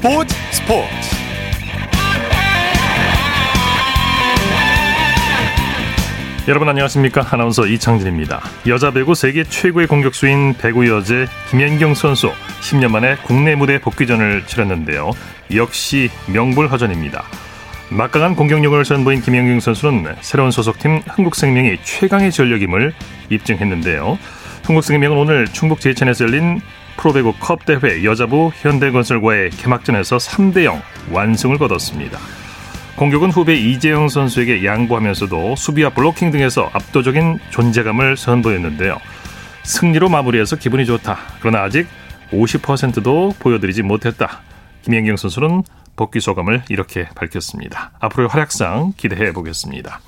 스포츠 스포츠. 여러분 안녕하십니까? 아나운서 이창진입니다. 여자 배구 세계 최고의 공격수인 배구 여제 김연경 선수 10년 만에 국내 무대 복귀전을 치렀는데요. 역시 명불허전입니다. 막강한 공격력을 선보인 김연경 선수는 새로운 소속팀 흥국생명이 최강의 전력임을 입증했는데요. 흥국생명은 오늘 충북 제천에서 열린 프로배구 컵 대회 여자부 현대건설과의 개막전에서 3대 0 완승을 거뒀습니다. 공격은 후배 이재영 선수에게 양보하면서도 수비와 블로킹 등에서 압도적인 존재감을 선보였는데요. 승리로 마무리해서 기분이 좋다. 그러나 아직 50%도 보여드리지 못했다. 김연경 선수는 복귀 소감을 이렇게 밝혔습니다. 앞으로의 활약상 기대해 보겠습니다.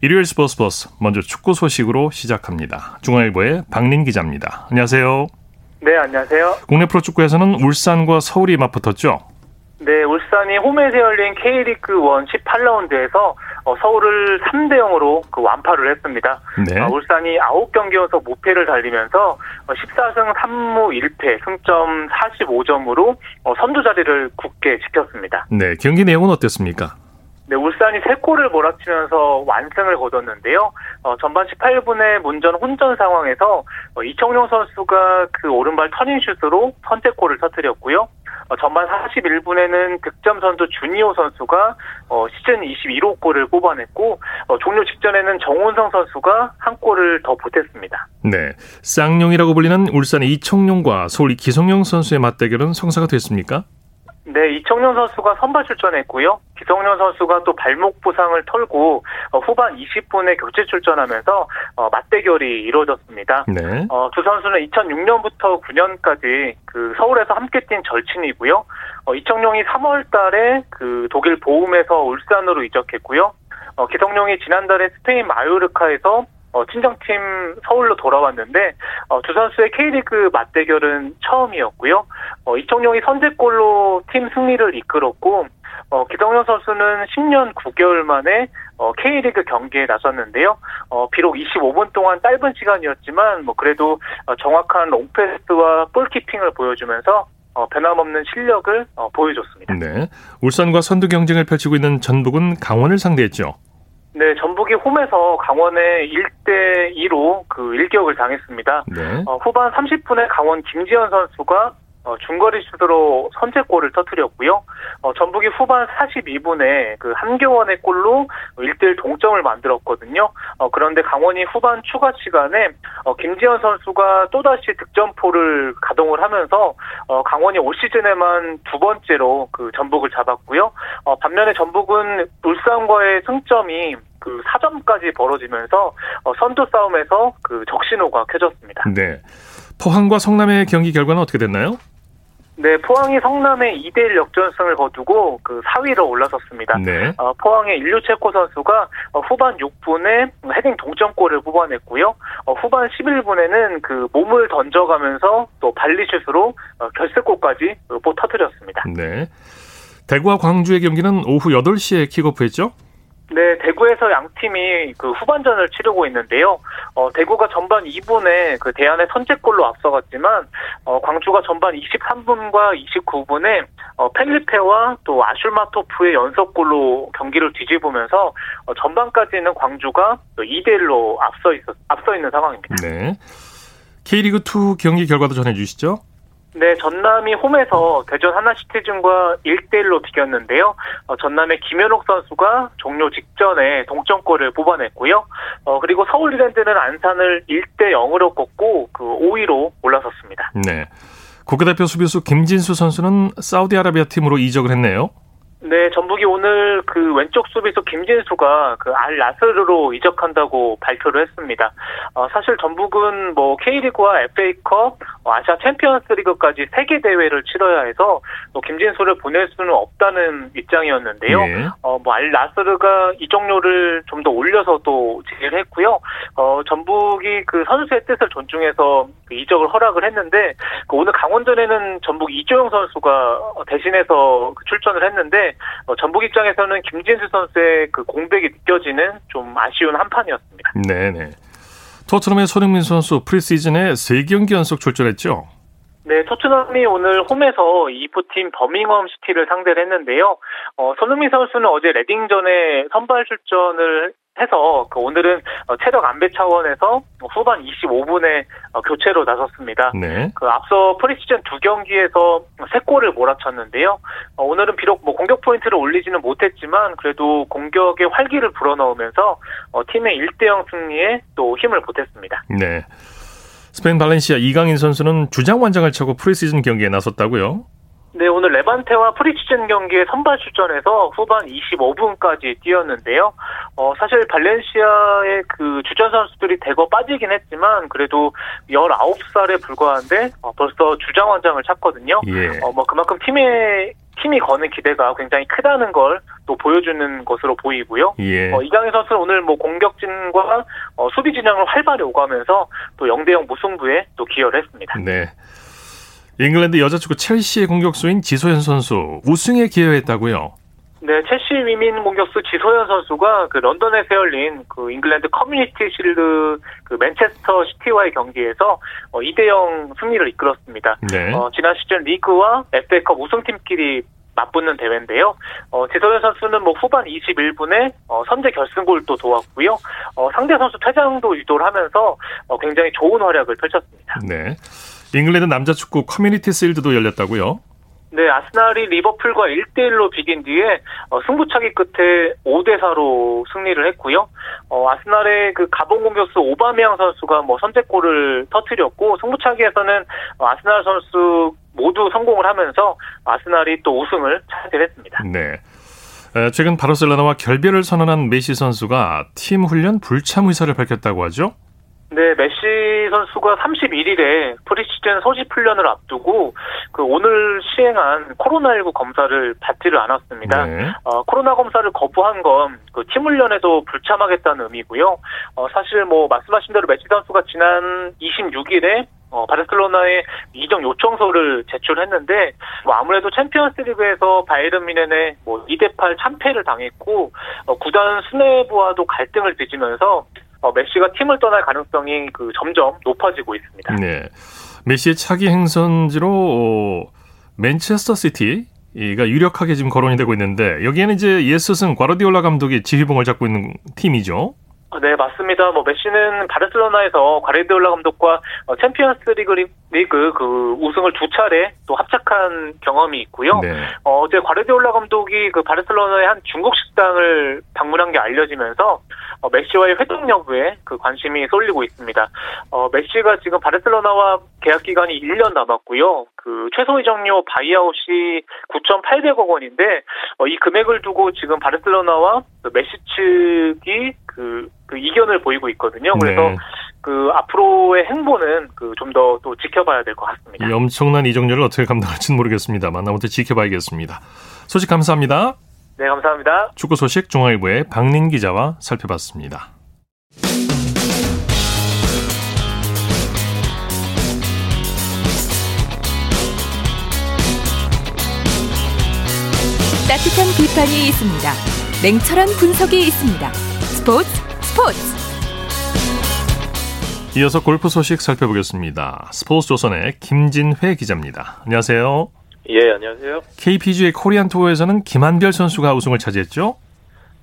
일요일 스포츠 버스 먼저 축구 소식으로 시작합니다. 중앙일보의 박린 기자입니다. 안녕하세요. 네, 안녕하세요. 국내 프로축구에서는 울산과 서울이 맞붙었죠? 네, 울산이 홈에서 열린 K리그 1 18라운드에서 어, 서울을 3대 0으로 그 완파를 했습니다. 네. 어, 울산이 9경기여서 무패를 달리면서 14승 3무 1패, 승점 45점으로 어, 선두 자리를 굳게 지켰습니다. 네, 경기 내용은 어땠습니까? 네, 울산이 3골을 몰아치면서 완승을 거뒀는데요. 어, 전반 18분에 문전 혼전 상황에서 어, 이청용 선수가 그 오른발 터닝슛으로 선제골을 터뜨렸고요. 어, 전반 41분에는 득점 선수 주니오 선수가 어, 시즌 21호 골을 뽑아냈고 어, 종료 직전에는 정훈성 선수가 한 골을 더 보탰습니다. 네, 쌍용이라고 불리는 울산의 이청용과 서울 기성용 선수의 맞대결은 성사가 됐습니까? 네, 이청용 선수가 선발 출전했고요. 기성용 선수가 또 발목 부상을 털고 어, 후반 20분에 교체 출전하면서 어, 맞대결이 이루어졌습니다. 네. 어, 두 선수는 2006년부터 9년까지 그 서울에서 함께 뛴 절친이고요. 어, 이청용이 3월달에 그 독일 보움에서 울산으로 이적했고요. 어, 기성용이 지난달에 스페인 마요르카에서 어, 친정팀 서울로 돌아왔는데 어, 두 선수의 K리그 맞대결은 처음이었고요. 어, 이청용이 선제골로 팀 승리를 이끌었고 어, 기성용 선수는 10년 9개월 만에 어, K리그 경기에 나섰는데요. 어, 비록 25분 동안 짧은 시간이었지만 뭐 그래도 어, 정확한 롱패스와 볼키핑을 보여주면서 어, 변함없는 실력을 어, 보여줬습니다. 네. 울산과 선두 경쟁을 펼치고 있는 전북은 강원을 상대했죠. 네, 전북이 홈에서 강원에 1대 2로 그 일격을 당했습니다. 네. 어, 후반 30분에 강원 김지현 선수가 어, 중거리 슛으로 선제골을 터뜨렸고요. 어, 전북이 후반 42분에 그 한교원의 골로 1대1 동점을 만들었거든요. 어, 그런데 강원이 후반 추가 시간에 어, 김지현 선수가 또다시 득점포를 가동을 하면서 어, 강원이 올 시즌에만 두 번째로 그 전북을 잡았고요. 어, 반면에 전북은 울산과의 승점이 그 4점까지 벌어지면서 어, 선두 싸움에서 그 적신호가 켜졌습니다. 네. 포항과 성남의 경기 결과는 어떻게 됐나요? 네, 포항이 성남의 2대1 역전승을 거두고 그 4위로 올라섰습니다. 네. 어, 포항의 일류체코 선수가 어, 후반 6분에 헤딩 동점골을 뽑아냈고요. 어, 후반 11분에는 그 몸을 던져가면서 또 발리슛으로 어, 결승골까지 못 터뜨렸습니다. 네. 대구와 광주의 경기는 오후 8시에 킥오프했죠? 네, 대구에서 양 팀이 그 후반전을 치르고 있는데요. 어, 대구가 전반 2분에 그 대안의 선제골로 앞서갔지만 어, 광주가 전반 23분과 29분에 어, 펠리페와 또 아슐마토프의 연속골로 경기를 뒤집으면서 어, 전반까지는 광주가 2대 1로 앞서 있어 앞서 있는 상황입니다. 네. K리그 2 경기 결과도 전해 주시죠. 네, 전남이 홈에서 대전 하나시티즌과 1대1로 비겼는데요. 어, 전남의 김현옥 선수가 종료 직전에 동점골을 뽑아냈고요. 어, 그리고 서울 이랜드는 안산을 1대 0으로 꺾고 그 5위로 올라섰습니다. 네. 국가대표 수비수 김진수 선수는 사우디아라비아 팀으로 이적을 했네요. 네, 전북이 오늘 그 왼쪽 수비수 김진수가 그 알 라스르로 이적한다고 발표를 했습니다. 어, 사실 전북은 뭐 K리그와 FA컵, 어, 아시아 챔피언스리그까지 세 개 대회를 치러야 해서 또 김진수를 보낼 수는 없다는 입장이었는데요. 네. 어, 뭐 알 라스르가 이적료를 좀 더 올려서 또 제의를 했고요. 어, 전북이 그 선수의 뜻을 존중해서 그 이적을 허락을 했는데 그 오늘 강원전에는 전북 이조영 선수가 대신해서 출전을 했는데 어, 전북 입장에서는 김진수 선수의 그 공백이 느껴지는 좀 아쉬운 한판이었습니다. 네네. 토트넘의 손흥민 선수 프리시즌에 3경기 연속 출전했죠? 네, 토트넘이 오늘 홈에서 이프팀 버밍엄 시티를 상대를 했는데요. 어, 손흥민 선수는 어제 레딩전에 선발 출전을 해서 그 오늘은 어, 체력 안배 차원에서 후반 25분에 어, 교체로 나섰습니다. 네. 그 앞서 프리시즌 두 경기에서 세 골을 몰아쳤는데요. 어, 오늘은 비록 뭐 공격 포인트를 올리지는 못했지만 그래도 공격의 활기를 불어넣으면서 팀의 1대0 승리에 또 힘을 보탰습니다. 네. 스페인 발렌시아 이강인 선수는 주장 완장을 차고 프리시즌 경기에 나섰다고요? 네, 오늘 레반테와 프리시즌 경기에 선발 출전해서 후반 25분까지 뛰었는데요. 어, 사실 발렌시아의 그 주전 선수들이 대거 빠지긴 했지만 그래도 19살에 불과한데 어, 벌써 주장 완장을 찼거든요. 예. 어, 뭐 그만큼 팀의 팀이 거는 기대가 굉장히 크다는 걸 또 보여주는 것으로 보이고요. 예. 어, 이강인 선수는 오늘 뭐 공격진과 어, 수비 진영을 활발히 오가면서 또 0대0 무승부에 또 기여를 했습니다. 네. 잉글랜드 여자축구 첼시의 공격수인 지소연 선수 우승에 기여했다고요? 네, 첼시 위민 공격수 지소연 선수가 그 런던에서 열린 그 잉글랜드 커뮤니티 실드 그 맨체스터 시티와의 경기에서 어, 2대0 승리를 이끌었습니다. 네. 어, 지난 시즌 리그와 FA컵 우승팀끼리 맞붙는 대회인데요. 어, 지소연 선수는 뭐 후반 21분에 어, 선제 결승골도 도왔고요. 어, 상대 선수 퇴장도 유도를 하면서 어, 굉장히 좋은 활약을 펼쳤습니다. 네. 잉글랜드 남자 축구 커뮤니티 실드도 열렸다고요? 네, 아스날이 리버풀과 1대1로 비긴 뒤에 어, 승부차기 끝에 5대4로 승리를 했고요. 어, 아스날의 그 가봉 공격수 오바메양 선수가 뭐 선제골을 터뜨렸고 승부차기에서는 어, 아스날 선수 모두 성공을 하면서 아스날이 또 우승을 차지했습니다. 네. 최근 바르셀로나와 결별을 선언한 메시 선수가 팀 훈련 불참 의사를 밝혔다고 하죠? 네, 메시 선수가 31일에 프리시즌 소집 훈련을 앞두고 그 오늘 시행한 코로나19 검사를 받지를 않았습니다. 네. 어, 코로나 검사를 거부한 건 그 팀 훈련에도 불참하겠다는 의미고요. 어, 사실 뭐 말씀하신 대로 메시 선수가 지난 26일에 어, 바르셀로나에 이적 요청서를 제출했는데 뭐 아무래도 챔피언스리그에서 바이에른 미넨에 뭐 2대 8 참패를 당했고 어, 구단 수뇌부와도 갈등을 빚으면서 어, 메시가 팀을 떠날 가능성이 그 점점 높아지고 있습니다. 네. 메시의 차기 행선지로 어, 맨체스터 시티가 유력하게 지금 거론이 되고 있는데 여기에는 이제 예스슨 과르디올라 감독이 지휘봉을 잡고 있는 팀이죠. 아, 네, 맞습니다. 뭐 메시는 바르셀로나에서 과르디올라 감독과 어, 챔피언스 리그 리그 그 우승을 두 차례 또 합작한 경험이 있고요. 네. 어, 어제 과르디올라 감독이 그 바르셀로나의 한 중국 식당을 방문한 게 알려지면서 어, 메시와의 회동 여부에 그 관심이 쏠리고 있습니다. 어, 메시가 지금 바르셀로나와 계약 기간이 1년 남았고요. 그 최소 이적료 바이아웃이 9,800억 원인데 어, 이 금액을 두고 지금 바르셀로나와 그 메시 측이 그, 그 이견을 보이고 있거든요. 그래서 네. 그 앞으로의 행보는 그 좀 더 또 지켜봐야 될 것 같습니다. 이 엄청난 이적료를 어떻게 감당할지는 모르겠습니다만 아무튼 지켜봐야겠습니다. 소식 감사합니다. 네, 감사합니다. 축구 소식 중앙일보의 박린 기자와 살펴봤습니다. 따뜻한 비판이 있습니다. 냉철한 분석이 있습니다. 스포츠. 이어서 골프 소식 살펴보겠습니다. 스포츠 조선의 김진회 기자입니다. 안녕하세요. 예, 안녕하세요. KPGA 코리안 투어에서는 김한별 선수가 우승을 차지했죠?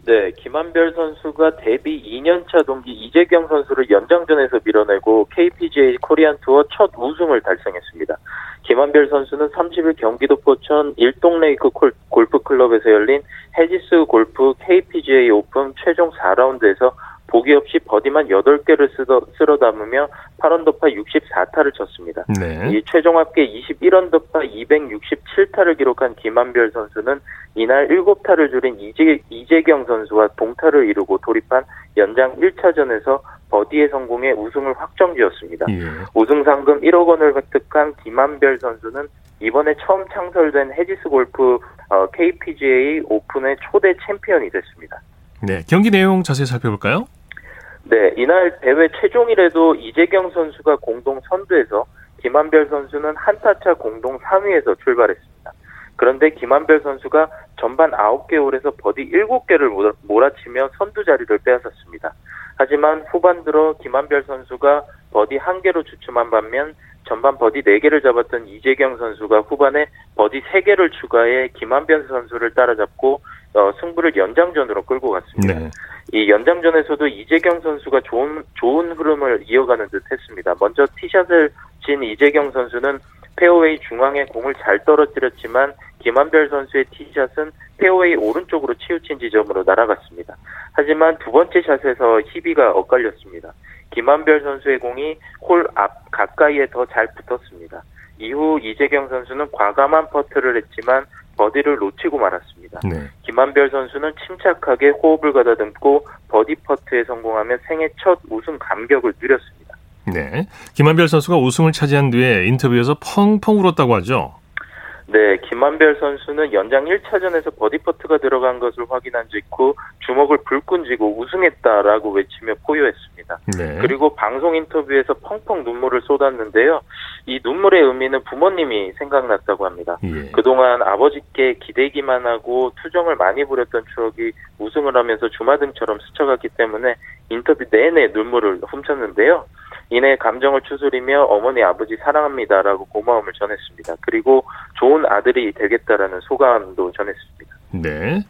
네, 김한별 선수가 데뷔 2년차 동기 이재경 선수를 연장전에서 밀어내고 KPGA 코리안 투어 첫 우승을 달성했습니다. 김한별 선수는 30일 경기도 포천 일동레이크 골프 클럽에서 열린 헤지스 골프 KPGA 오픈 최종 4라운드에서 보기 없이 버디만 8개를 쓰더, 쓸어 담으며 8언더파 64타를 쳤습니다. 네. 이 최종 합계 21언더파 267타를 기록한 김한별 선수는 이날 7타를 줄인 이재, 이재경 선수와 동타를 이루고 돌입한 연장 1차전에서 버디에 성공해 우승을 확정지었습니다. 예. 우승 상금 1억 원을 획득한 김한별 선수는 이번에 처음 창설된 헤지스 골프 어, KPGA 오픈의 초대 챔피언이 됐습니다. 네, 경기 내용 자세히 살펴볼까요? 네, 이날 대회 최종일에도 이재경 선수가 공동 선두에서 김한별 선수는 한타차 공동 3위에서 출발했습니다. 그런데 김한별 선수가 전반 9개 홀에서 버디 7개를 몰아치며 선두 자리를 빼앗았습니다. 하지만 후반 들어 김한별 선수가 버디 1개로 주춤한 반면 전반 버디 4개를 잡았던 이재경 선수가 후반에 버디 3개를 추가해 김한별 선수를 따라잡고 어, 승부를 연장전으로 끌고 갔습니다. 네. 이 연장전에서도 이재경 선수가 좋은 좋은 흐름을 이어가는 듯했습니다. 먼저 티샷을 친 이재경 선수는 페어웨이 중앙에 공을 잘 떨어뜨렸지만 김한별 선수의 티샷은 페어웨이 오른쪽으로 치우친 지점으로 날아갔습니다. 하지만 두 번째 샷에서 희비가 엇갈렸습니다. 김한별 선수의 공이 홀 앞 가까이에 더 잘 붙었습니다. 이후 이재경 선수는 과감한 퍼트를 했지만 버디를 놓치고 말았습니다. 네. 김한별 선수는 침착하게 호흡을 가다듬고 버디 퍼트에 성공하며 생애 첫 우승 감격을 누렸습니다. 네. 김한별 선수가 우승을 차지한 뒤에 인터뷰에서 펑펑 울었다고 하죠. 네, 김한별 선수는 연장 1차전에서 버디 퍼트가 들어간 것을 확인한 직후 주먹을 불끈 쥐고 우승했다라고 외치며 포효했습니다. 네. 그리고 방송 인터뷰에서 펑펑 눈물을 쏟았는데요. 이 눈물의 의미는 부모님이 생각났다고 합니다. 예. 그동안 아버지께 기대기만 하고 투정을 많이 부렸던 추억이 우승을 하면서 주마등처럼 스쳐갔기 때문에 인터뷰 내내 눈물을 훔쳤는데요. 이내 감정을 추스리며 어머니 아버지 사랑합니다라고 고마움을 전했습니다. 그리고 좋은 아들이 되겠다라는 소감도 전했습니다. 네.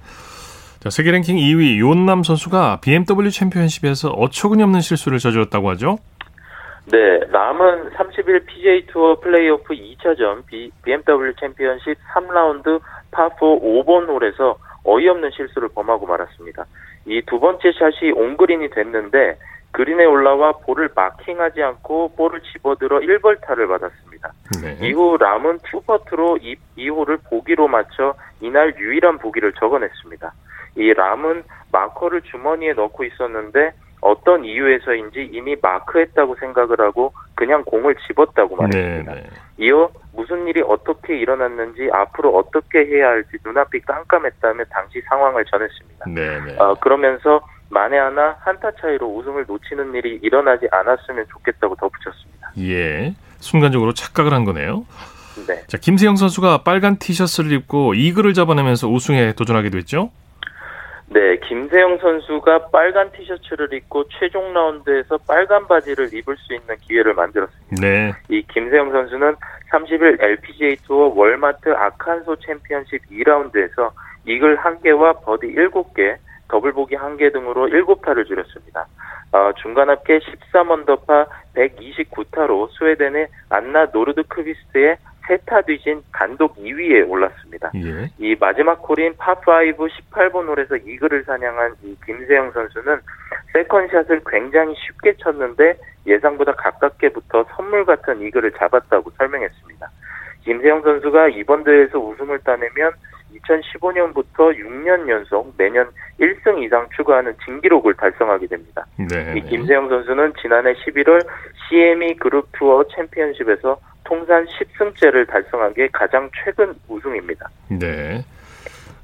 자, 세계 랭킹 2위 요남 선수가 BMW 챔피언십에서 어처구니 없는 실수를 저질렀다고 하죠? 네, 람은 30일 PGA 투어 플레이오프 2차전 BMW 챔피언십 3라운드 파4 5번 홀에서 어이없는 실수를 범하고 말았습니다. 이 두 번째 샷이 온그린이 됐는데 그린에 올라와 볼을 마킹하지 않고 볼을 집어들어 1벌타를 받았습니다. 네. 이후 람은 투퍼트로 이, 이 홀을 보기로 마쳐 이날 유일한 보기를 적어냈습니다. 이 람은 마커를 주머니에 넣고 있었는데 어떤 이유에서인지 이미 마크했다고 생각을 하고 그냥 공을 집었다고 말했습니다. 네, 네. 이어 무슨 일이 어떻게 일어났는지 앞으로 어떻게 해야 할지 눈앞이 깜깜했다며 당시 상황을 전했습니다. 네, 네. 어, 그러면서 만에 하나 한타 차이로 우승을 놓치는 일이 일어나지 않았으면 좋겠다고 덧붙였습니다. 예, 순간적으로 착각을 한 거네요. 네. 자, 김세영 선수가 빨간 티셔츠를 입고 이글을 잡아내면서 우승에 도전하게 됐죠? 네, 김세영 선수가 빨간 티셔츠를 입고 최종 라운드에서 빨간 바지를 입을 수 있는 기회를 만들었습니다. 네. 이 김세영 선수는 30일 LPGA 투어 월마트 아칸소 챔피언십 2라운드에서 이글 1개와 버디 7개, 더블 보기 1개 등으로 7타를 줄였습니다. 어, 중간 합계 13언더파 129타로 스웨덴의 안나 노르드크비스트에 세 타 뒤진 단독 2위에 올랐습니다. 예. 이 마지막 홀인 파5 18번 홀에서 이글을 사냥한 이 김세영 선수는 세컨샷을 굉장히 쉽게 쳤는데 예상보다 가깝게 붙어 선물 같은 이글을 잡았다고 설명했습니다. 김세영 선수가 이번 대회에서 우승을 따내면 2015년부터 6년 연속 매년 1승 이상 추가하는 진기록을 달성하게 됩니다. 네. 이 김세영 선수는 지난해 11월 CME 그룹 투어 챔피언십에서 통산 10승째를 달성한 게 가장 최근 우승입니다. 네.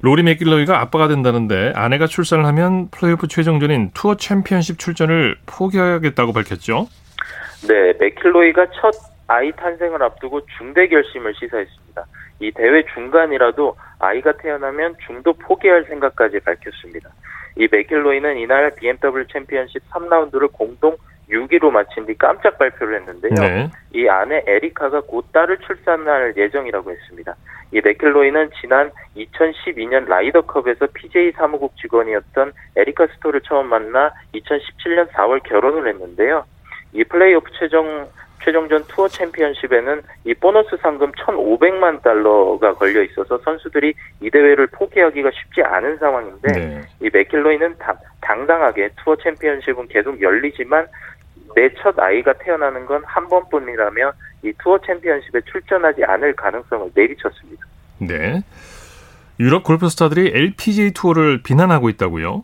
로리 맥킬로이가 아빠가 된다는데 아내가 출산을 하면 플레이오프 최종전인 투어 챔피언십 출전을 포기하겠다고 밝혔죠. 네, 맥킬로이가 첫 아이 탄생을 앞두고 중대 결심을 시사했습니다. 이 대회 중간이라도 아이가 태어나면 중도 포기할 생각까지 밝혔습니다. 이 맥킬로이는 이날 BMW 챔피언십 3라운드를 공동 6위로 마친 뒤 깜짝 발표를 했는데요. 네. 이 아내 에리카가 곧 딸을 출산할 예정이라고 했습니다. 이 맥킬로이는 지난 2012년 라이더컵에서 PGA 사무국 직원이었던 에리카 스토를 처음 만나 2017년 4월 결혼을 했는데요. 이 플레이오프 최종 최종전 투어 챔피언십에는 이 보너스 상금 1,500만 달러가 걸려 있어서 선수들이 이 대회를 포기하기가 쉽지 않은 상황인데 네. 이 맥킬로이는 당당하게 투어 챔피언십은 계속 열리지만 내 첫 아이가 태어나는 건 한 번뿐이라며 이 투어 챔피언십에 출전하지 않을 가능성을 내비쳤습니다. 네. 유럽 골프 스타들이 LPGA 투어를 비난하고 있다고요?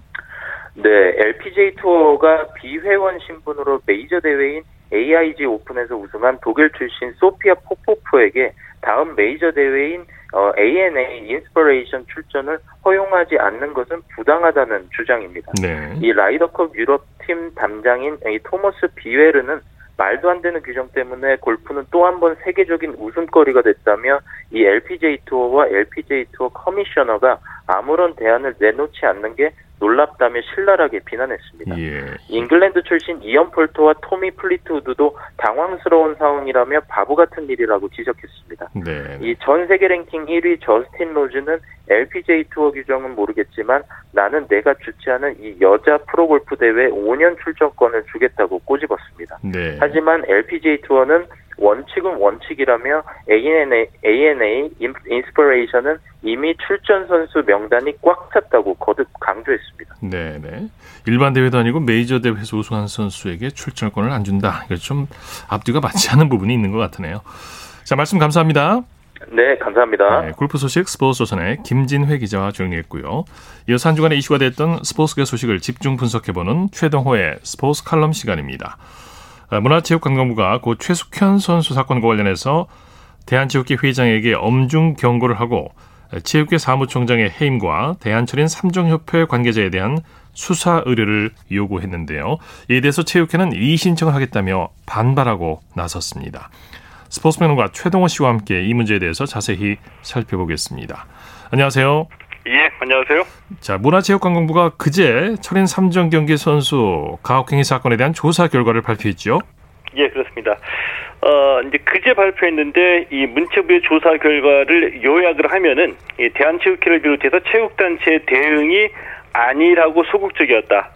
네, LPGA 투어가 비회원 신분으로 메이저 대회인 AIG 오픈에서 우승한 독일 출신 소피아 포포프에게 다음 메이저 대회인 어, ANA 인스퍼레이션 출전을 허용하지 않는 것은 부당하다는 주장입니다. 네. 이 라이더컵 유럽 팀 단장인 이 토머스 비외른은 말도 안 되는 규정 때문에 골프는 또 한 번 세계적인 웃음거리가 됐다며 이 LPGA 투어와 LPGA 투어 커미셔너가 아무런 대안을 내놓지 않는 게 놀랍다며 신랄하게 비난했습니다. 예. 잉글랜드 출신 이언 폴토와 토미 플리트우드도 당황스러운 상황이라며 바보 같은 일이라고 지적했습니다. 네. 이전 세계 랭킹 1위 저스틴 로즈는 LPGA 투어 규정은 모르겠지만 나는 내가 주최하는 이 여자 프로골프 대회 5년 출전권을 주겠다고 꼬집었습니다. 네. 하지만 LPGA 투어는 원칙은 원칙이라며 ANA, ANA 인스퍼레이션은 이미 출전 선수 명단이 꽉 찼다고 거듭 강조했습니다. 네, 네. 일반 대회도 아니고 메이저 대회에서 우승한 선수에게 출전권을 안 준다. 이거 좀 앞뒤가 맞지 않은 부분이 있는 것 같으네요. 자, 말씀 감사합니다. 네, 감사합니다. 네, 골프 소식 스포츠 조선의 김진회 기자와 정리했고요. 이어서 한 주간에 이슈가 됐던 스포츠계 소식을 집중 분석해보는 최동호의 스포츠 칼럼 시간입니다. 아, 문화체육관광부가 고 최숙현 선수 사건과 관련해서 대한체육회 회장에게 엄중 경고를 하고 체육회 사무총장의 해임과 대한철인 삼종협회 관계자에 대한 수사 의뢰를 요구했는데요. 이에 대해서 체육회는 이의 신청을 하겠다며 반발하고 나섰습니다. 스포츠평론가 최동호 씨와 함께 이 문제에 대해서 자세히 살펴보겠습니다. 안녕하세요. 예, 안녕하세요. 자, 문화체육관광부가 그제 철인 3정 경기 선수 가혹행위 사건에 대한 조사 결과를 발표했죠. 예, 그렇습니다. 어, 이제 그제 발표했는데 이 문체부의 조사 결과를 요약을 하면은 이 대한체육회를 비롯해서 체육단체 대응이 아니라고 소극적이었다.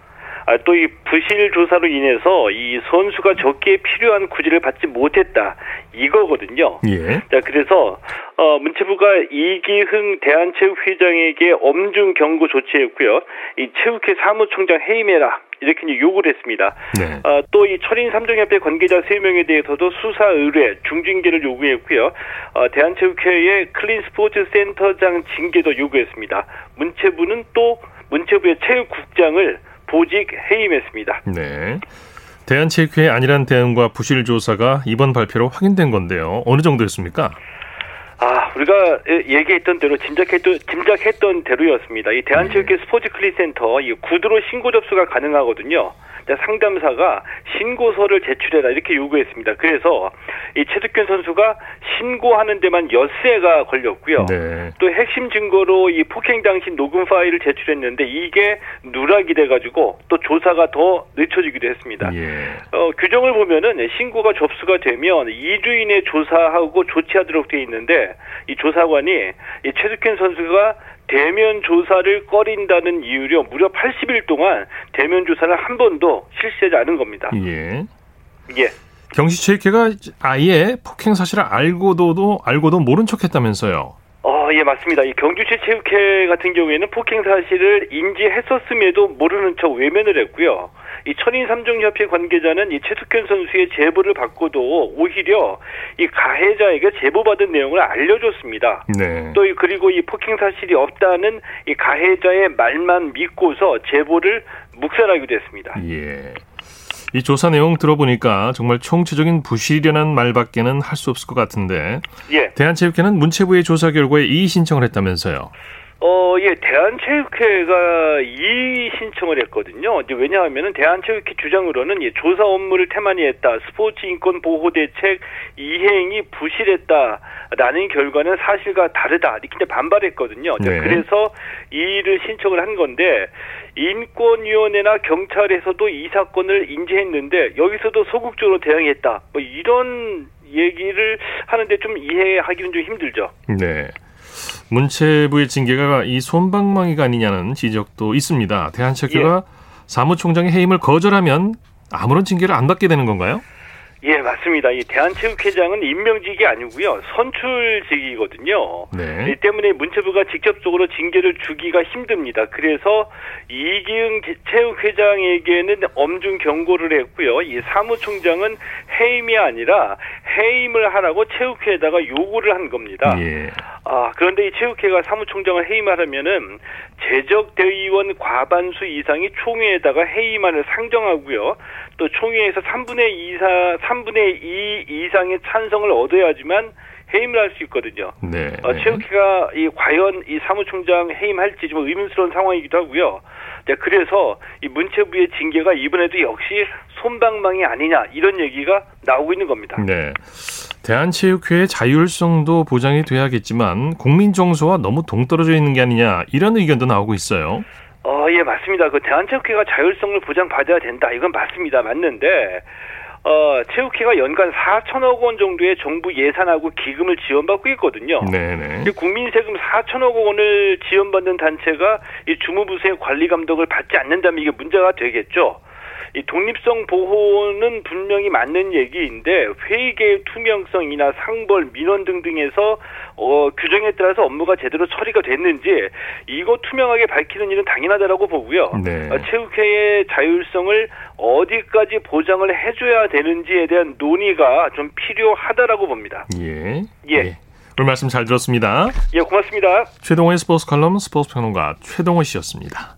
아, 또이 부실 조사로 인해서 이 선수가 적기에 필요한 구제를 받지 못했다. 이거거든요. 예. 자, 그래서 어, 문체부가 이기흥 대한체육회장에게 엄중 경고 조치했고요. 이 체육회 사무총장 해임해라. 이렇게 이제 요구를 했습니다. 네. 어, 또이 철인 삼종협회 관계자 3명에 대해서도 수사 의뢰, 중징계를 요구했고요. 어, 대한체육회의 클린 스포츠 센터장 징계도 요구했습니다. 문체부는 또 문체부의 체육국장을 보직 해임했습니다. 네. 대한체육회의 안일한 대응과 부실 조사가 이번 발표로 확인된 건데요. 어느 정도였습니까? 아, 우리가 얘기했던 대로 짐작했던 짐작했던 대로였습니다. 이 대한체육회 네. 스포츠 클린센터 이 구두로 신고 접수가 가능하거든요. 상담사가 신고서를 제출해라 이렇게 요구했습니다. 그래서 이 최득현 선수가 신고하는 데만 엿새가 걸렸고요. 네. 또 핵심 증거로 이 폭행 당시 녹음 파일을 제출했는데 이게 누락이 돼가지고 또 조사가 더 늦춰지기도 했습니다. 예. 어, 규정을 보면은 신고가 접수가 되면 2주 이내 조사하고 조치하도록 돼 있는데 이 조사관이 이 최득현 선수가 대면 조사를 꺼린다는 이유로 무려 80일 동안 대면 조사를 한 번도 실시하지 않은 겁니다. 예. 예. 경시체육회가 아예 폭행 사실을 알고도 알고도 모른 척했다면서요. 어, 예, 맞습니다. 이 경주시 체육회 같은 경우에는 폭행 사실을 인지했었음에도 모르는 척 외면을 했고요. 이 천인 삼종협회 관계자는 이 최숙현 선수의 제보를 받고도 오히려 이 가해자에게 제보받은 내용을 알려줬습니다. 네. 또 그리고 이 폭행 사실이 없다는 이 가해자의 말만 믿고서 제보를 묵살하기도 했습니다. 예. 이 조사 내용 들어보니까 정말 총체적인 부실이라는 말밖에는 할 수 없을 것 같은데. 예. 대한체육회는 문체부의 조사 결과에 이의 신청을 했다면서요. 어, 예, 대한체육회가 이 신청을 했거든요. 이제 왜냐하면은 대한체육회 주장으로는 예, 조사 업무를 태만히 했다. 스포츠 인권 보호 대책 이행이 부실했다라는 결과는 사실과 다르다. 이렇게 반발했거든요. 네. 그래서 이 일을 신청을 한 건데 인권위원회나 경찰에서도 이 사건을 인지했는데 여기서도 소극적으로 대응했다. 뭐 이런 얘기를 하는데 좀 이해하기는 좀 힘들죠. 네. 문체부의 징계가 이 손방망이가 아니냐는 지적도 있습니다. 대한체육회가 예. 사무총장의 해임을 거절하면 아무런 징계를 안 받게 되는 건가요? 예, 맞습니다. 이 대한체육회장은 임명직이 아니고요. 선출직이거든요. 네. 이 때문에 문체부가 직접적으로 징계를 주기가 힘듭니다. 그래서 이기흥 체육회장에게는 엄중 경고를 했고요. 이 사무총장은 해임이 아니라 해임을 하라고 체육회에다가 요구를 한 겁니다. 예. 아, 그런데 이 체육회가 사무총장을 해임하려면은 재적 대의원 과반수 이상이 총회에다가 해임안을 상정하고요. 또 총회에서 3분의 2 이상 3분의 2 이상의 찬성을 얻어야지만 해임을 할 수 있거든요. 네. 어, 체육회가 이 과연 이 사무총장 해임할지 좀 의문스러운 상황이기도 하고요. 네, 그래서 이 문체부의 징계가 이번에도 역시 손방망이 아니냐 이런 얘기가 나오고 있는 겁니다. 네. 대한체육회의 자율성도 보장이 돼야겠지만 국민 정서와 너무 동떨어져 있는 게 아니냐 이런 의견도 나오고 있어요. 어, 예, 맞습니다. 그 대한체육회가 자율성을 보장받아야 된다. 이건 맞습니다. 맞는데, 어, 체육회가 연간 4천억 원 정도의 정부 예산하고 기금을 지원받고 있거든요. 네네. 국민 세금 4천억 원을 지원받는 단체가 이 주무부서의 관리 감독을 받지 않는다면 이게 문제가 되겠죠. 이 독립성 보호는 분명히 맞는 얘기인데 회의 계획 투명성이나 상벌, 민원 등등에서 어, 규정에 따라서 업무가 제대로 처리가 됐는지 이거 투명하게 밝히는 일은 당연하다라고 보고요. 네. 어, 체육회의 자율성을 어디까지 보장을 해줘야 되는지에 대한 논의가 좀 필요하다라고 봅니다. 예. 예. 예. 오늘 말씀 잘 들었습니다. 예, 고맙습니다. 최동호의 스포츠 칼럼 스포츠 평론가 최동호 씨였습니다.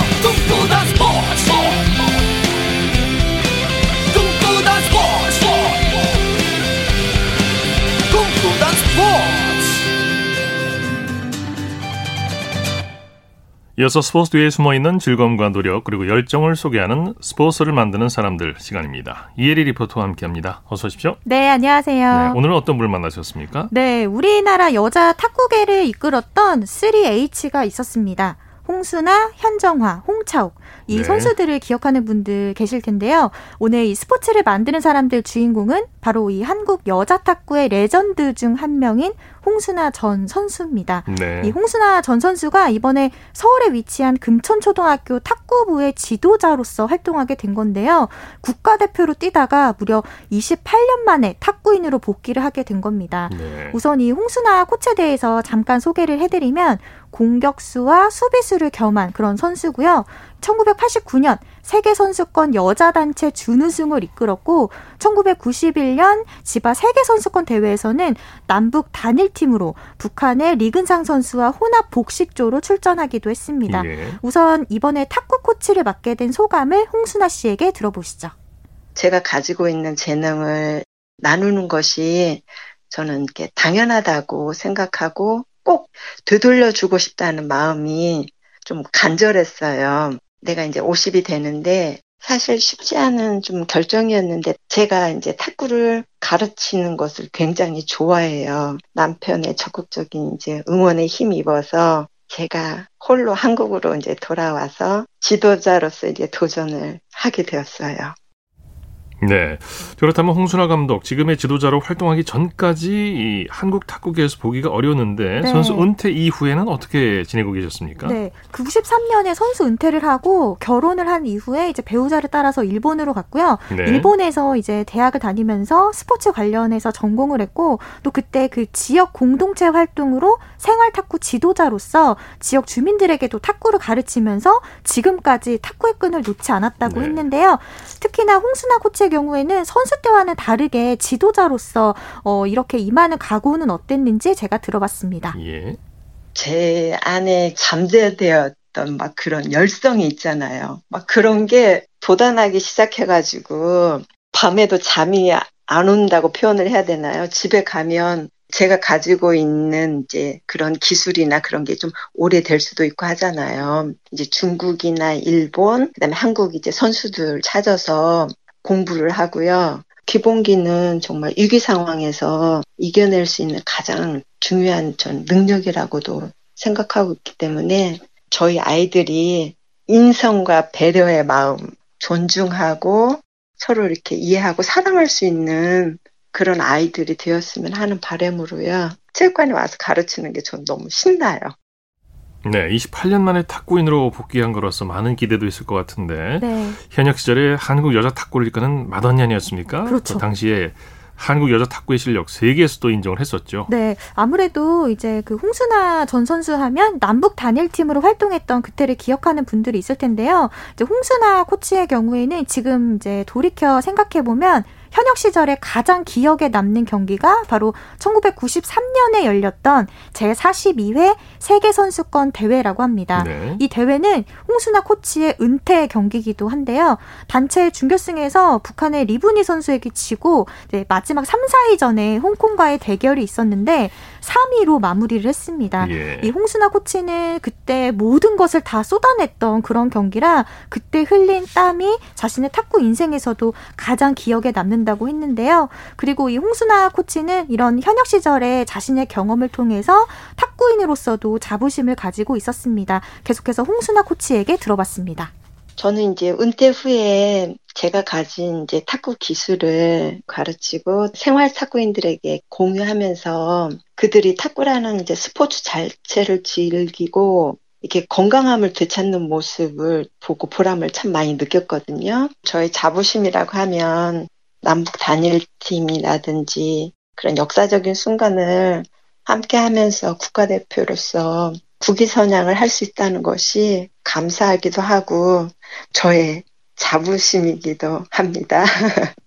이어서 스포츠 뒤에 숨어있는 즐거움과 노력 그리고 열정을 소개하는 스포츠를 만드는 사람들 시간입니다. 이혜리 리포터와 함께합니다. 어서 오십시오. 네, 안녕하세요. 네, 오늘은 어떤 분을 만나셨습니까? 네, 우리나라 여자 탁구계를 이끌었던 3H가 있었습니다. 홍순화 현정화, 홍차옥 이 네. 선수들을 기억하는 분들 계실 텐데요. 오늘 이 스포츠를 만드는 사람들 주인공은 바로 이 한국 여자 탁구의 레전드 중 한 명인 홍순아 전 선수입니다. 네. 이 홍순아 전 선수가 이번에 서울에 위치한 금천초등학교 탁구부의 지도자로서 활동하게 된 건데요. 국가대표로 뛰다가 무려 28년 만에 탁구인으로 복귀를 하게 된 겁니다. 네. 우선 이 홍순아 코치에 대해서 잠깐 소개를 해드리면 공격수와 수비수를 겸한 그런 선수고요. 1989년 세계 선수권 여자 단체 준우승을 이끌었고 1991년 지바 세계 선수권 대회에서는 남북 단일팀으로 북한의 리근상 선수와 혼합 복식조로 출전하기도 했습니다. 예. 우선 이번에 탁구 코치를 맡게 된 소감을 홍순아 씨에게 들어보시죠. 제가 가지고 있는 재능을 나누는 것이 저는 이렇게 당연하다고 생각하고 꼭 되돌려 주고 싶다는 마음이 좀 간절했어요. 내가 이제 50이 되는데 사실 쉽지 않은 좀 결정이었는데 제가 이제 탁구를 가르치는 것을 굉장히 좋아해요. 남편의 적극적인 이제 응원에 힘입어서 제가 홀로 한국으로 이제 돌아와서 지도자로서 이제 도전을 하게 되었어요. 네. 그렇다면 홍순아 감독 지금의 지도자로 활동하기 전까지 이 한국 탁구계에서 보기가 어려웠는데 네. 선수 은퇴 이후에는 어떻게 지내고 계셨습니까? 네. 93년에 선수 은퇴를 하고 결혼을 한 이후에 이제 배우자를 따라서 일본으로 갔고요. 네. 일본에서 이제 대학을 다니면서 스포츠 관련해서 전공을 했고 또 그때 그 지역 공동체 활동으로 생활 탁구 지도자로서 지역 주민들에게도 탁구를 가르치면서 지금까지 탁구의 끈을 놓지 않았다고 네. 했는데요. 특히나 홍순아 코치의 경우에는 선수 때와는 다르게 지도자로서 어, 이렇게 임하는 각오는 어땠는지 제가 들어봤습니다. 예. 제 안에 잠재되었던 막 그런 열성이 있잖아요. 막 그런 게 돋아나기 시작해가지고 밤에도 잠이 안 온다고 표현을 해야 되나요? 집에 가면 제가 가지고 있는 이제 그런 기술이나 그런 게 좀 오래될 수도 있고 하잖아요. 이제 중국이나 일본, 그다음에 한국 이제 선수들 찾아서 공부를 하고요. 기본기는 정말 위기 상황에서 이겨낼 수 있는 가장 중요한 전 능력이라고도 생각하고 있기 때문에 저희 아이들이 인성과 배려의 마음, 존중하고 서로 이렇게 이해하고 사랑할 수 있는 그런 아이들이 되었으면 하는 바람으로요. 체육관에 와서 가르치는 게 전 너무 신나요. 네, 28년 만에 탁구인으로 복귀한 거로서 많은 기대도 있을 것 같은데 네. 현역 시절에 한국 여자 탁구를 이끄는 마더니아니었습니까? 그렇죠. 그 당시에 한국 여자 탁구의 실력 세계에서도 인정을 했었죠. 네, 아무래도 이제 그 홍순아 전 선수 하면 남북 단일팀으로 활동했던 그때를 기억하는 분들이 있을 텐데요. 이제 홍순아 코치의 경우에는 지금 이제 돌이켜 생각해 보면 현역 시절에 가장 기억에 남는 경기가 바로 1993년에 열렸던 제42회 세계선수권 대회라고 합니다. 네. 이 대회는 홍순아 코치의 은퇴 경기이기도 한데요. 단체 준결승에서 북한의 리브니 선수에게 지고 마지막 3, 4위전에 홍콩과의 대결이 있었는데 3위로 마무리를 했습니다. 예. 이 홍순아 코치는 그때 모든 것을 다 쏟아냈던 그런 경기라 그때 흘린 땀이 자신의 탁구 인생에서도 가장 기억에 남는다고 했는데요. 그리고 이 홍순아 코치는 이런 현역 시절에 자신의 경험을 통해서 탁구인으로서도 자부심을 가지고 있었습니다. 계속해서 홍순아 코치에게 들어봤습니다. 저는 이제 은퇴 후에 제가 가진 이제 탁구 기술을 가르치고 생활 탁구인들에게 공유하면서 그들이 탁구라는 이제 스포츠 자체를 즐기고 이렇게 건강함을 되찾는 모습을 보고 보람을 참 많이 느꼈거든요. 저의 자부심이라고 하면 남북 단일팀이라든지 그런 역사적인 순간을 함께 하면서 국가대표로서 국위선양을 할 수 있다는 것이 감사하기도 하고 저의 자부심이기도 합니다.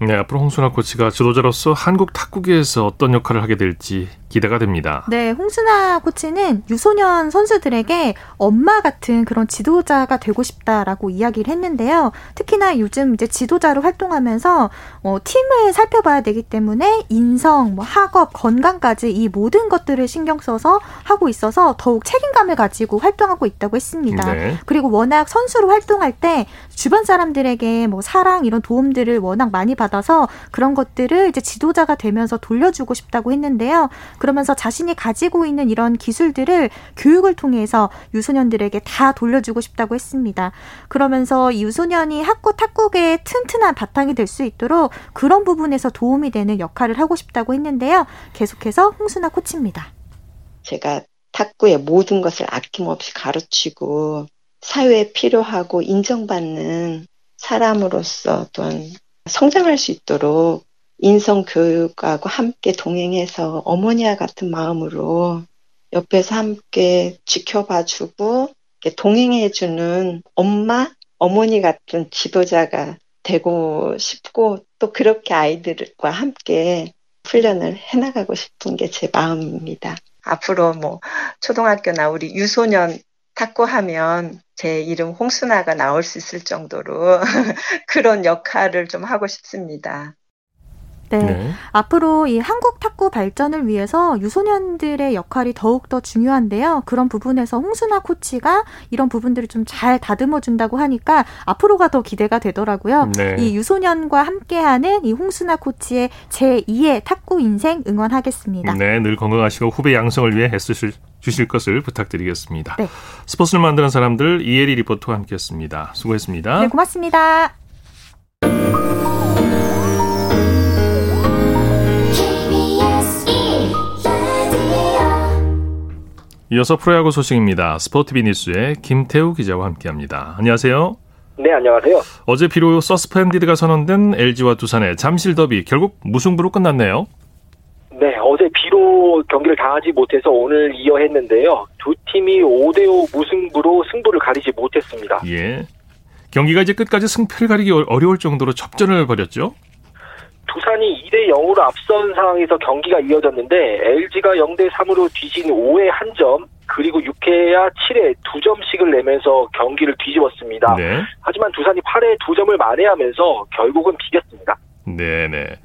네, 앞으로 홍순아 코치가 지도자로서 한국 탁구계에서 어떤 역할을 하게 될지 기대가 됩니다. 네, 홍순아 코치는 유소년 선수들에게 엄마 같은 그런 지도자가 되고 싶다라고 이야기를 했는데요. 특히나 요즘 이제 지도자로 활동하면서 어, 팀을 살펴봐야 되기 때문에 인성, 뭐 학업, 건강까지 이 모든 것들을 신경 써서 하고 있어서 더욱 책임감을 가지고 활동하고 있다고 했습니다. 네. 그리고 워낙 선수로 활동할 때 주변 사람들에게 뭐 사랑 이런 도움들을 워낙 많이 받 아서 그런 것들을 이제 지도자가 되면서 돌려주고 싶다고 했는데요. 그러면서 자신이 가지고 있는 이런 기술들을 교육을 통해서 유소년들에게 다 돌려주고 싶다고 했습니다. 그러면서 이 유소년이 학구 탁구계의 튼튼한 바탕이 될 수 있도록 그런 부분에서 도움이 되는 역할을 하고 싶다고 했는데요. 계속해서 홍순아 코치입니다. 제가 탁구의 모든 것을 아낌없이 가르치고 사회에 필요하고 인정받는 사람으로서 또한 성장할 수 있도록 인성 교육하고 함께 동행해서 어머니와 같은 마음으로 옆에서 함께 지켜봐주고 동행해주는 엄마, 어머니 같은 지도자가 되고 싶고 또 그렇게 아이들과 함께 훈련을 해나가고 싶은 게 제 마음입니다. 앞으로 뭐 초등학교나 우리 유소년 탁구하면 제 이름 홍순아가 나올 수 있을 정도로 그런 역할을 좀 하고 싶습니다. 네. 네. 앞으로 이 한국 탁구 발전을 위해서 유소년들의 역할이 더욱더 중요한데요. 그런 부분에서 홍순아 코치가 이런 부분들을 좀 잘 다듬어 준다고 하니까 앞으로가 더 기대가 되더라고요. 네. 이 유소년과 함께하는 이 홍순아 코치의 제2의 탁구 인생 응원하겠습니다. 네, 늘 건강하시고 후배 양성을 위해 애쓰실 주실 것을 부탁드리겠습니다. 네. 스포츠를 만드는 사람들 이혜리 리포터와 함께했습니다. 수고했습니다. 네, 고맙습니다. 이어서 프로야구 소식입니다. 스포티비 뉴스의 김태우 기자와 함께합니다. 안녕하세요. 네, 안녕하세요. 어제 비로 서스펜디드가 선언된 LG와 두산의 잠실 더비 결국 무승부로 끝났네요. 네, 어제 비로 경기를 당하지 못해서 오늘 이어했는데요. 두 팀이 5대5 무승부로 승부를 가리지 못했습니다. 예. 경기가 이제 끝까지 승패를 가리기 어려울 정도로 접전을 벌였죠? 두산이 2대 0으로 앞선 상황에서 경기가 이어졌는데 LG가 0대 3으로 뒤진 5회 한 점, 그리고 6회야 7회 두 점씩을 내면서 경기를 뒤집었습니다. 네. 하지만 두산이 8회 두 점을 만회하면서 결국은 비겼습니다. 네네.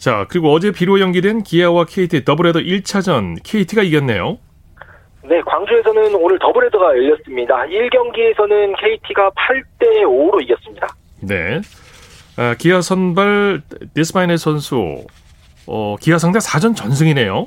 자, 그리고 어제 비로 연기된 기아와 KT 더블헤더 1차전 KT가 이겼네요. 네, 광주에서는 오늘 더블헤더가 열렸습니다. 1경기에서는 KT가 8대 5로 이겼습니다. 네. 아, 기아 선발 디스파이네 선수 어, 기아 상대 4전 전승이네요.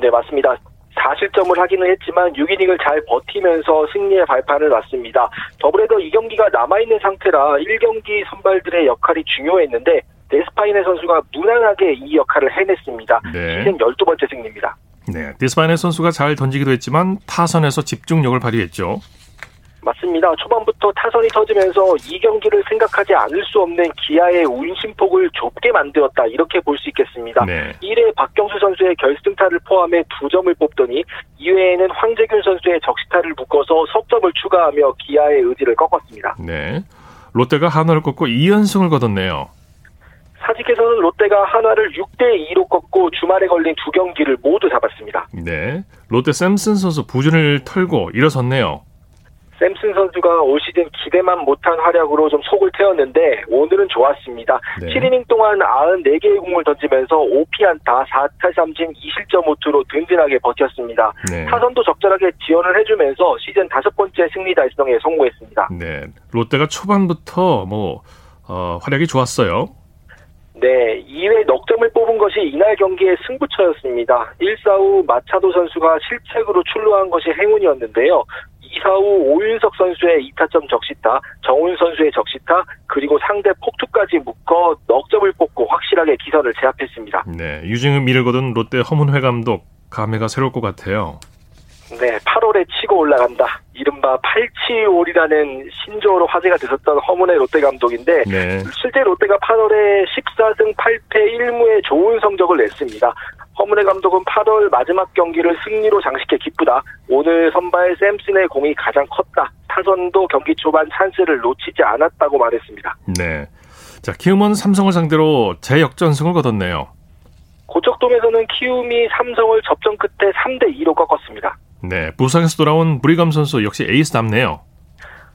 네, 맞습니다. 4실점을 하기는 했지만 6이닝을 잘 버티면서 승리의 발판을 놨습니다. 더블헤더 2경기가 남아있는 상태라 1경기 선발들의 역할이 중요했는데 데스파이네 선수가 무난하게 이 역할을 해냈습니다. 네. 시즌 12번째 승리입니다. 네, 데스파이네 선수가 잘 던지기도 했지만 타선에서 집중력을 발휘했죠. 맞습니다. 초반부터 타선이 터지면서 이 경기를 생각하지 않을 수 없는 기아의 운심폭을 좁게 만들었다. 이렇게 볼 수 있겠습니다. 네. 1회 박경수 선수의 결승타를 포함해 두 점을 뽑더니 2회에는 황재균 선수의 적시타를 묶어서 석점을 추가하며 기아의 의지를 꺾었습니다. 네. 롯데가 한화를 꺾고 2연승을 거뒀네요. 사직에서는 롯데가 한화를 6대 2로 꺾고 주말에 걸린 두 경기를 모두 잡았습니다. 네. 롯데 샘슨 선수 부진을 털고 일어섰네요. 샘슨 선수가 올 시즌 기대만 못한 활약으로 좀 속을 태웠는데 오늘은 좋았습니다. 네. 7이닝 동안 94개의 공을 던지면서 5피안타 4타 3진 2실점5투로 든든하게 버텼습니다. 네. 타선도 적절하게 지원을 해주면서 시즌 다섯 번째 승리 달성에 성공했습니다. 네, 롯데가 초반부터 뭐 어, 활약이 좋았어요. 네, 2회 넉점을 뽑은 것이 이날 경기의 승부처였습니다. 1사 후 마차도 선수가 실책으로 출루한 것이 행운이었는데요. 2사 후 오윤석 선수의 2타점 적시타, 정훈 선수의 적시타, 그리고 상대 폭투까지 묶어 넉점을 뽑고 확실하게 기선을 제압했습니다. 네, 유징은 미를 거둔 롯데 허문회 감독 감회가 새로울 것 같아요. 네, 8월에 치고 올라간다. 이른바 팔치올이라는 신조어로 화제가 됐었던 허문의 롯데 감독인데 네. 실제 롯데가 8월에 14승 8패 1무의 좋은 성적을 냈습니다. 허문의 감독은 8월 마지막 경기를 승리로 장식해 기쁘다. 오늘 선발 샘슨의 공이 가장 컸다. 타선도 경기 초반 찬스를 놓치지 않았다고 말했습니다. 네. 자, 키움은 삼성을 상대로 재역전승을 거뒀네요. 고척돔에서는 키움이 삼성을 접전 끝에 3대 2로 꺾었습니다. 네, 부상에서 돌아온 브리감 선수 역시 에이스답네요.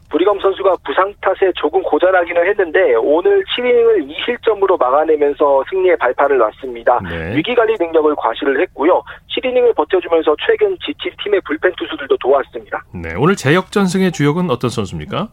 브리검 선수가 부상 탓에 조금 고전하기는 했는데 오늘 7이닝을 2실점으로 막아내면서 승리의 발판을 놨습니다. 네. 위기관리 능력을 과시를 했고요. 7이닝을 버텨주면서 최근 지친 팀의 불펜 투수들도 도왔습니다. 네, 오늘 재역전승의 주역은 어떤 선수입니까?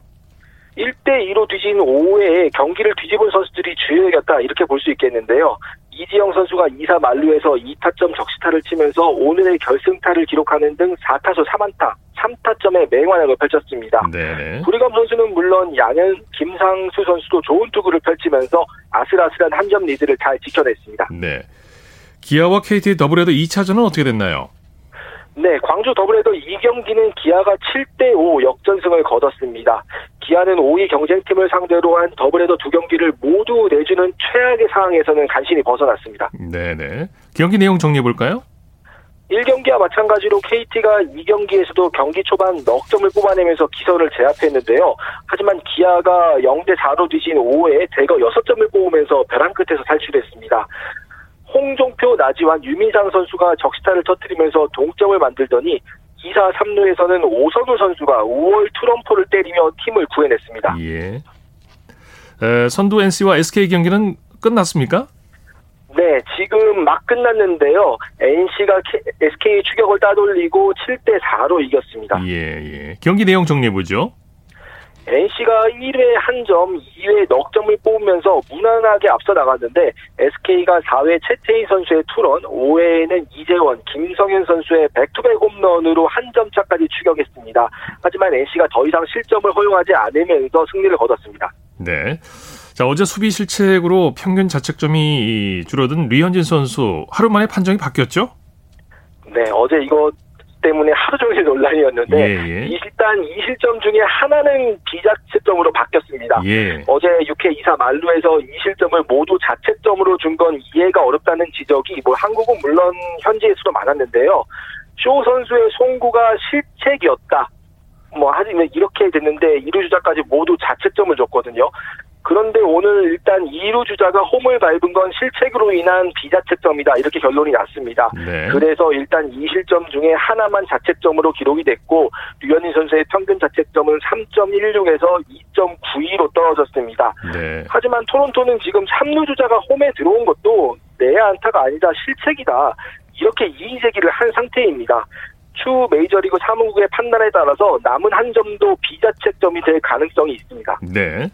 1대2로 뒤진 5회에 경기를 뒤집은 선수들이 주역이었다 이렇게 볼 수 있겠는데요. 이지영 선수가 2사 만루에서 2타점 적시타를 치면서 오늘의 결승타를 기록하는 등 4타수 3안타, 3타점의 맹활약을 펼쳤습니다. 네네. 브리검 선수는 물론 양현, 김상수 선수도 좋은 투구를 펼치면서 아슬아슬한 한 점 리드를 잘 지켜냈습니다. 네. 기아와 KT 더블헤더 2차전은 어떻게 됐나요? 네, 광주 더블헤더 2경기는 기아가 7대5 역전승을 거뒀습니다. 기아는 5위 경쟁팀을 상대로 한 더블헤더 두 경기를 모두 내주는 최악의 상황에서는 간신히 벗어났습니다. 네네. 경기 내용 정리해볼까요? 1경기와 마찬가지로 KT가 2경기에서도 경기 초반 넉 점을 뽑아내면서 기선을 제압했는데요. 하지만 기아가 0대4로 뒤진 5회에 대거 6점을 뽑으면서 벼랑 끝에서 탈출했습니다. 홍종표, 나지완, 유민상 선수가 적시타를 터뜨리면서 동점을 만들더니 2사 3루에서는 오선우 선수가 5월 투럼포를 때리며 팀을 구해냈습니다. 예. 에, 선두 NC와 SK 경기는 끝났습니까? 네, 지금 막 끝났는데요. NC가 SK 추격을 따돌리고 7대 4로 이겼습니다. 예, 예. 경기 내용 정리해 보죠. NC가 1회 한 점, 2회 넉 점을 뽑으면서 무난하게 앞서 나갔는데 SK가 4회 채태인 선수의 투런, 5회에는 이재원, 김성현 선수의 back-to-back 홈런으로 한 점 차까지 추격했습니다. 하지만 NC가 더 이상 실점을 허용하지 않으면서 승리를 거뒀습니다. 네. 자, 어제 수비 실책으로 평균 자책점이 줄어든 류현진 선수 하루 만에 판정이 바뀌었죠? 네, 어제 이거 때문에 하루 종일 논란이었는데 예, 예. 일단 이 실점 중에 하나는 비자책점으로 바뀌었습니다. 예. 어제 6회 2사 만루에서 이 실점을 모두 자책점으로 준 건 이해가 어렵다는 지적이 뭐 한국은 물론 현지에서도 많았는데요. 쇼 선수의 송구가 실책이었다. 뭐 하지만 이렇게 됐는데 이루 주자까지 모두 자책점을 줬거든요. 그런데 오늘 일단 2루 주자가 홈을 밟은 건 실책으로 인한 비자책점이다 이렇게 결론이 났습니다. 네. 그래서 일단 2실점 중에 하나만 자책점으로 기록이 됐고 류현진 선수의 평균 자책점은 3.16에서 2.92로 떨어졌습니다. 네. 하지만 토론토는 지금 3루 주자가 홈에 들어온 것도 내 안타가 아니다 실책이다 이렇게 이의 제기를 한 상태입니다. 추 메이저리그 사무국의 판단에 따라서 남은 한 점도 비자책점이 될 가능성이 있습니다. 네.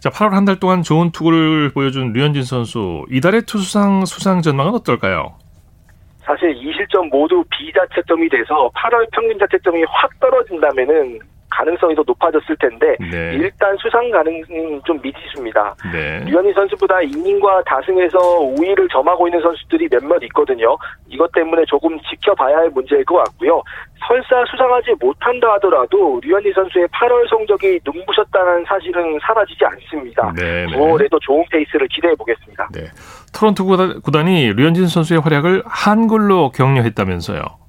자, 8월 한 달 동안 좋은 투구를 보여준 류현진 선수 이달의 투수상 수상 전망은 어떨까요? 사실 이 실점 모두 비자책점이 돼서 8월 평균 자책점이 확 떨어진다면은 가능성이 더 높아졌을 텐데 네. 일단 수상 가능성이 좀 미지수입니다. 네. 류현희 선수보다 이닝과 다승에서 우위를 점하고 있는 선수들이 몇몇 있거든요. 이것 때문에 조금 지켜봐야 할 문제일 것 같고요. 설사 수상하지 못한다 하더라도 류현희 선수의 8월 성적이 눈부셨다는 사실은 사라지지 않습니다. 네, 9월에도 좋은 페이스를 기대해 보겠습니다. 네. 토론토 구단이 류현진 선수의 활약을 한글로 격려했다면서요.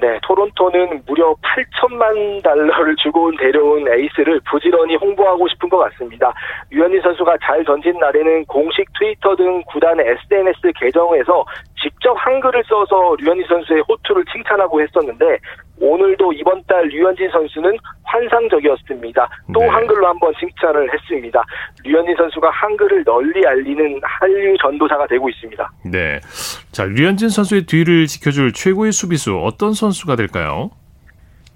네, 토론토는 무려 8천만 달러를 주고 데려온 에이스를 부지런히 홍보하고 싶은 것 같습니다. 유현진 선수가 잘 던진 날에는 공식 트위터 등 구단의 SNS 계정에서 직접 한글을 써서 류현진 선수의 호투를 칭찬하고 했었는데 오늘도 이번 달 류현진 선수는 환상적이었습니다. 또 네. 한글로 한번 칭찬을 했습니다. 류현진 선수가 한글을 널리 알리는 한류 전도사가 되고 있습니다. 네. 자, 류현진 선수의 뒤를 지켜줄 최고의 수비수 어떤 선수가 될까요?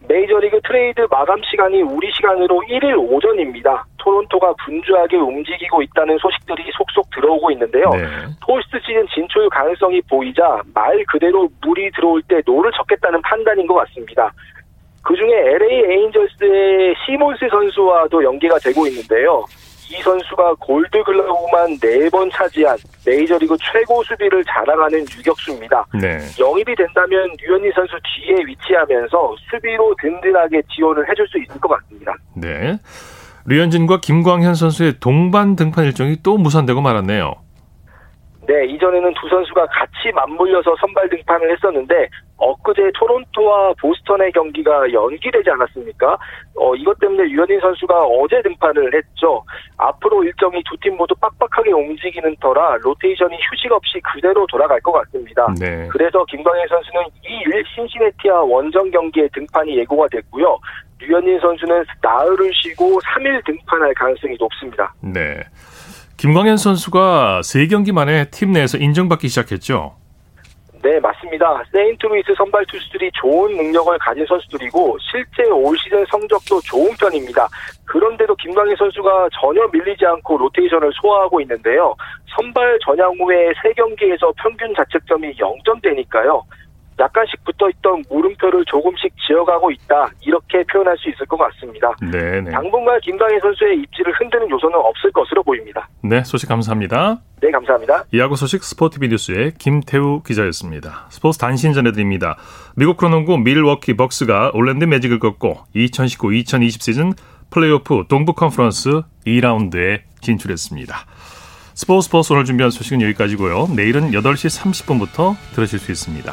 메이저리그 트레이드 마감 시간이 우리 시간으로 1일 오전입니다. 토론토가 분주하게 움직이고 있다는 소식들이 속속 들어오고 있는데요. 네. 포스트 시즌 진출 가능성이 보이자 말 그대로 물이 들어올 때 노를 젓겠다는 판단인 것 같습니다. 그 중에 LA 에인절스의 시몬스 선수와도 연계가 되고 있는데요. 이 선수가 골드글러브만 4번 차지한 메이저리그 최고 수비를 자랑하는 유격수입니다. 네. 영입이 된다면 류현진 선수 뒤에 위치하면서 수비로 든든하게 지원을 해줄 수 있을 것 같습니다. 네. 류현진과 김광현 선수의 동반 등판 일정이 또 무산되고 말았네요. 네, 이전에는 두 선수가 같이 맞물려서 선발 등판을 했었는데 엊그제 토론토와 보스턴의 경기가 연기되지 않았습니까? 어, 이것 때문에 유현진 선수가 어제 등판을 했죠. 앞으로 일정이 두 팀 모두 빡빡하게 움직이는 터라 로테이션이 휴식 없이 그대로 돌아갈 것 같습니다. 네. 그래서 김광현 선수는 2일 신시내티와 원정 경기에 등판이 예고가 됐고요. 류현진 선수는 나흘을 쉬고 3일 등판할 가능성이 높습니다. 네. 김광현 선수가 3경기 만에 팀 내에서 인정받기 시작했죠. 네, 맞습니다. 세인트루이스 선발 투수들이 좋은 능력을 가진 선수들이고 실제 올 시즌 성적도 좋은 편입니다. 그런데도 김광현 선수가 전혀 밀리지 않고 로테이션을 소화하고 있는데요. 선발 전향 후에 3경기에서 평균 자책점이 0점대니까요. 약간씩 붙어 있던 물음표를 조금씩 지워가고 있다 이렇게 표현할 수 있을 것 같습니다. 네. 당분간 김광현 선수의 입지를 흔드는 요소는 없을 것으로 보입니다. 네, 소식 감사합니다. 네, 감사합니다. 이하고 소식 스포티비 뉴스의 김태우 기자였습니다. 스포츠 단신 전해드립니다. 미국 프로농구 밀워키 벅스가 올랜도 매직을 꺾고 2019-2020 시즌 플레이오프 동부 컨퍼런스 2라운드에 진출했습니다. 스포츠 스포츠 오늘 준비한 소식은 여기까지고요. 내일은 8시 30분부터 들으실 수 있습니다.